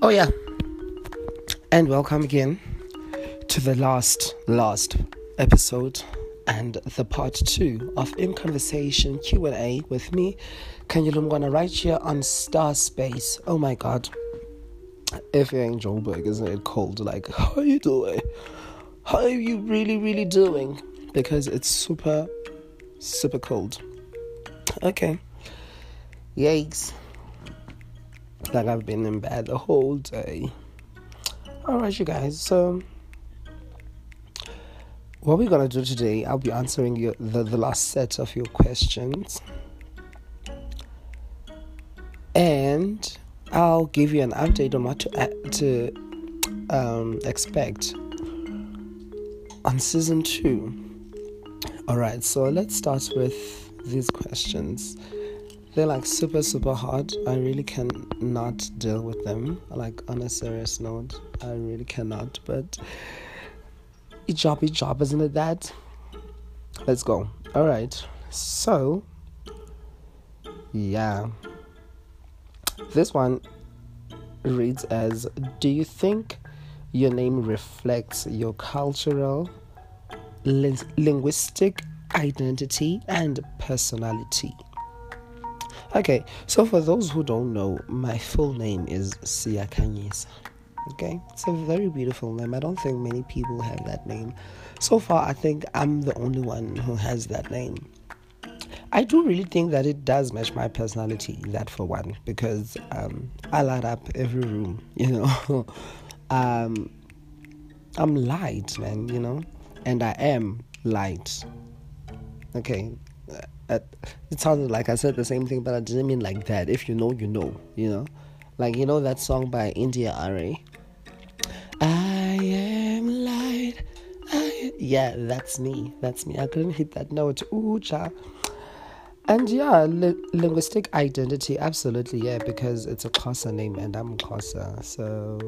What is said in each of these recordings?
Oh, yeah. And welcome again to the last, last episode and the part two of In Conversation Q&A with me, Kanyulumwana, right here on Star Space. Oh my God. If you're in Joburg, isn't it cold? Like, how are you doing? How are you really, really doing? Because it's super, super cold. Okay. Yikes. Like I've been in bed the whole day. Alright, you guys. So, what we're gonna do today, I'll be answering your, the, the last set of your questions. And I'll give you an update on what to, to um, expect on season two. Alright, so let's start with these questions. They're like super, super hard. I really cannot deal with them. Like, on a serious note, I really cannot. But each job, each job, isn't it that? Let's go. Alright, so yeah. This one reads as Do you think your name reflects your cultural, linguistic identity and personality? Okay, so for those who don't know, my full name is Siakanyisa. Okay, it's a very beautiful name. I don't think many people have that name. So far, I think I'm the only one who has that name. I do really think that it does match my personality, that for one, because um, I light up every room, you know. um, I'm light, man, you know, and I am light. Okay, it sounded like I said the same thing, but I didn't mean like that. If you know, you know, you know, like you know that song by India.Arie. I am light. I... Yeah, that's me. That's me. I couldn't hit that note. Ooh, cha. And yeah, li- linguistic identity, absolutely, yeah, because it's a Xhosa name and I'm Xhosa, so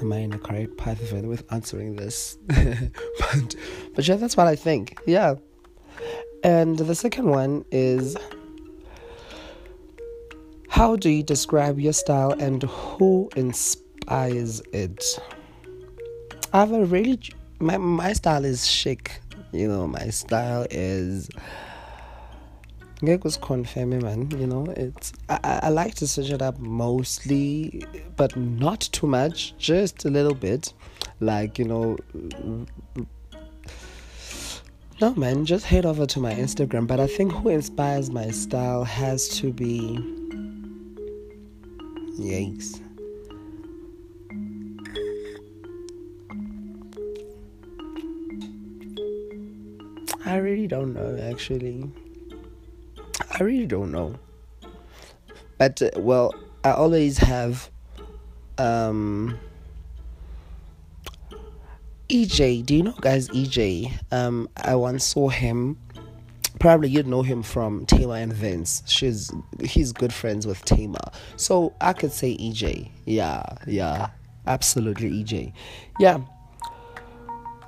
am I in the correct path with answering this? but, but yeah, that's what I think. Yeah. And the second one is how do you describe your style and who inspires it? I have a really my my style is chic. You know, my style is Ngek was confirming man, you know, it's I, I like to switch it up mostly but not too much, just a little bit. Like, you know, no, man, just head over to my Instagram. But I think who inspires my style has to be. Yikes. I really don't know, actually. I really don't know. But, uh, well, I always have. Um, EJ, do you know guys EJ? Um, I once saw him. Probably you'd know him from Tamar and Vince. She's he's good friends with Tamar. So I could say EJ. Yeah, yeah. Absolutely EJ. Yeah.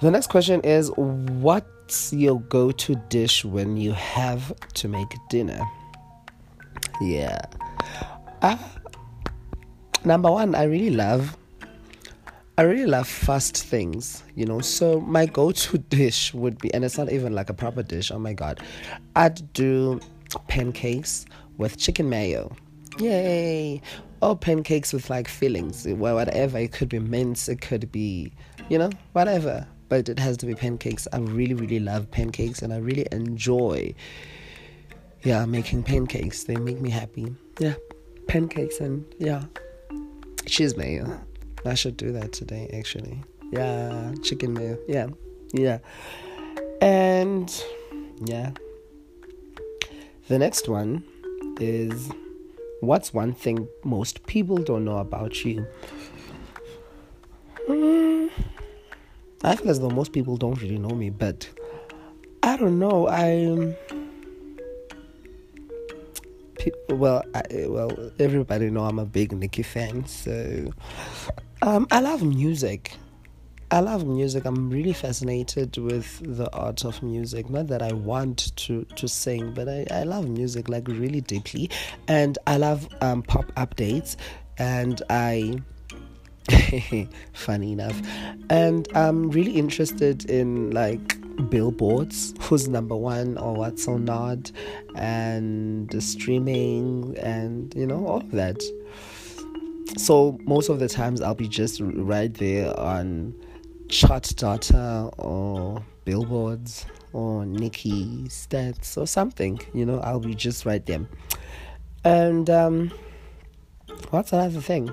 The next question is what's your go-to dish when you have to make dinner? Yeah. Uh, number one, I really love I really love fast things, you know. So my go-to dish would be, and it's not even like a proper dish. Oh my god, I'd do pancakes with chicken mayo. Yay! Or pancakes with like fillings, well, whatever. It could be mince, it could be, you know, whatever. But it has to be pancakes. I really, really love pancakes, and I really enjoy, yeah, making pancakes. They make me happy. Yeah, pancakes and yeah, cheese mayo. I should do that today, actually. Yeah, chicken mayo. Yeah, yeah. And yeah. The next one is what's one thing most people don't know about you? Mm, I feel as though most people don't really know me, but I don't know. I well, I, well, everybody know I'm a big Nicki fan, so um, I love music. I love music. I'm really fascinated with the art of music. Not that I want to to sing, but I, I love music like really deeply, and I love um, pop updates. and I. funny enough, and I'm really interested in like billboards, who's number one or what's or not, and the streaming, and you know all of that. So most of the times I'll be just right there on chart data or billboards or Nicki stats or something. You know, I'll be just right there. And um, what's another thing?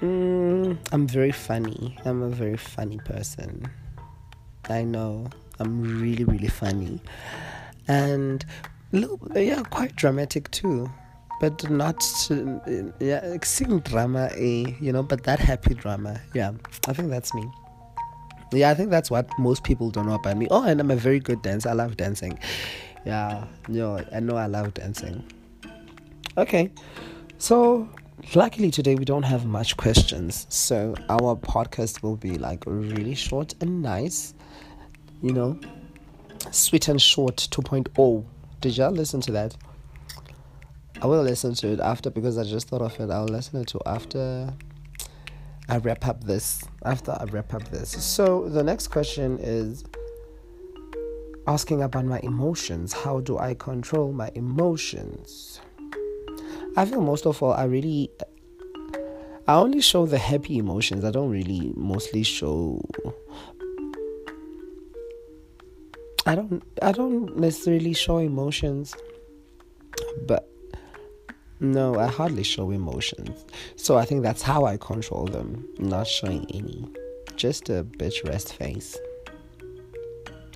Mm, I'm very funny. I'm a very funny person. I know. I'm really, really funny. And little, yeah, quite dramatic too. But not, yeah, sing drama, eh, you know, but that happy drama. Yeah, I think that's me. Yeah, I think that's what most people don't know about me. Oh, and I'm a very good dancer. I love dancing. Yeah, know, I know I love dancing. Okay, so luckily today we don't have much questions, so our podcast will be like really short and nice. You know, sweet and short 2.0. Did y'all listen to that? I will listen to it after because I just thought of it. I'll listen to it after I wrap up this. After I wrap up this. So the next question is asking about my emotions. How do I control my emotions? I feel most of all I really I only show the happy emotions. I don't really mostly show I don't I don't necessarily show emotions but no, I hardly show emotions. So I think that's how I control them, not showing any. Just a bitch rest face.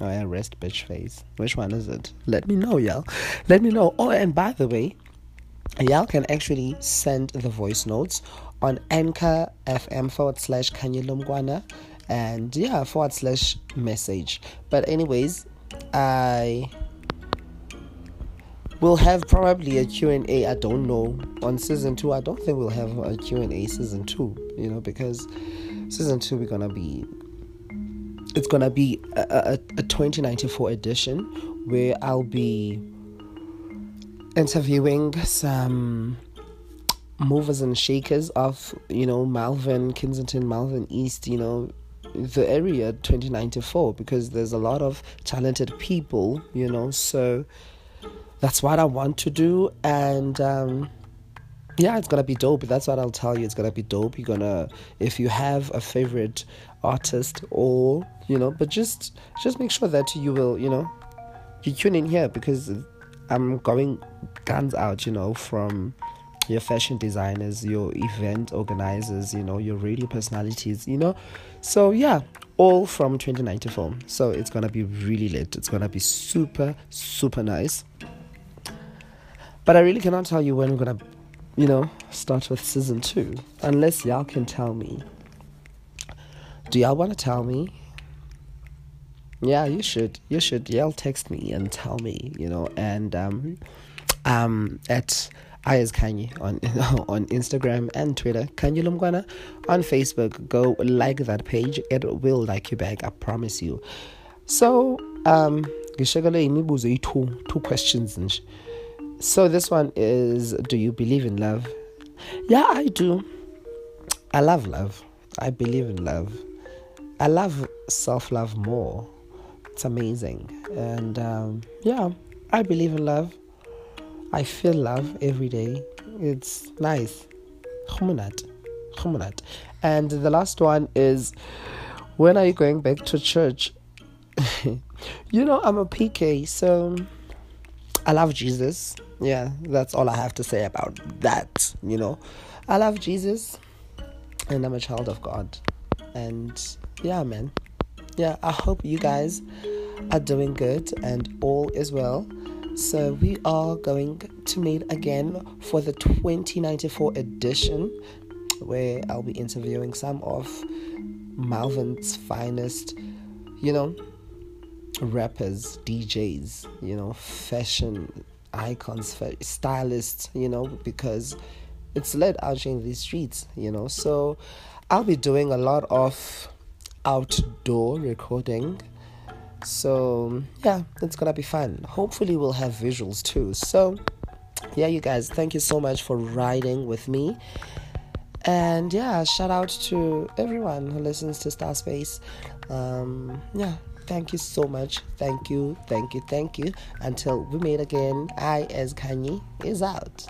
Oh yeah, rest bitch face. Which one is it? Let me know, y'all. Let me know. Oh, and by the way, y'all can actually send the voice notes on Anchor FM forward slash Kanyelumgwana and yeah, forward slash message. But anyways, I we'll have probably a q&a i don't know on season two. I don't think we'll have a q&a season two you know because season two we're gonna be it's gonna be a, a, a 2094 edition where i'll be interviewing some movers and shakers of you know malvern kensington malvern east you know the area 2094 because there's a lot of talented people you know so that's what I want to do. And um, yeah, it's gonna be dope. That's what I'll tell you. It's gonna be dope. You're gonna, if you have a favorite artist or you know, but just just make sure that you will, you know, you tune in here because I'm going guns out, you know, from your fashion designers, your event organizers, you know, your radio personalities, you know. So yeah, all from 2094. So it's gonna be really lit. It's gonna be super, super nice. But I really cannot tell you when we're gonna, you know, start with season two, unless y'all can tell me. Do y'all want to tell me? Yeah, you should. You should. Y'all text me and tell me, you know, and um, um, at Ayaz Kanye on on Instagram and Twitter. Kanye Lumgwana on Facebook. Go like that page. It will like you back. I promise you. So um, two two questions. So this one is Do you believe in love? Yeah, I do. I love love. I believe in love. I love self love more. It's amazing. And um, yeah, I believe in love. I feel love every day. It's nice. And the last one is when are you going back to church? you know, I'm a PK, so I love Jesus yeah, that's all I have to say about that. You know, I love Jesus and I'm a child of God. And yeah, man. Yeah, I hope you guys are doing good and all is well. So we are going to meet again for the 2094 edition where I'll be interviewing some of Malvern's finest, you know, rappers, DJs, you know, fashion icons, for stylists, you know, because it's led out in these streets, you know. So I'll be doing a lot of outdoor recording. So yeah, it's gonna be fun. Hopefully we'll have visuals too. So yeah, you guys, thank you so much for riding with me. And yeah, shout out to everyone who listens to Star Space. Um, yeah, thank you so much. Thank you, thank you, thank you. Until we meet again, I, as Kanye, is out.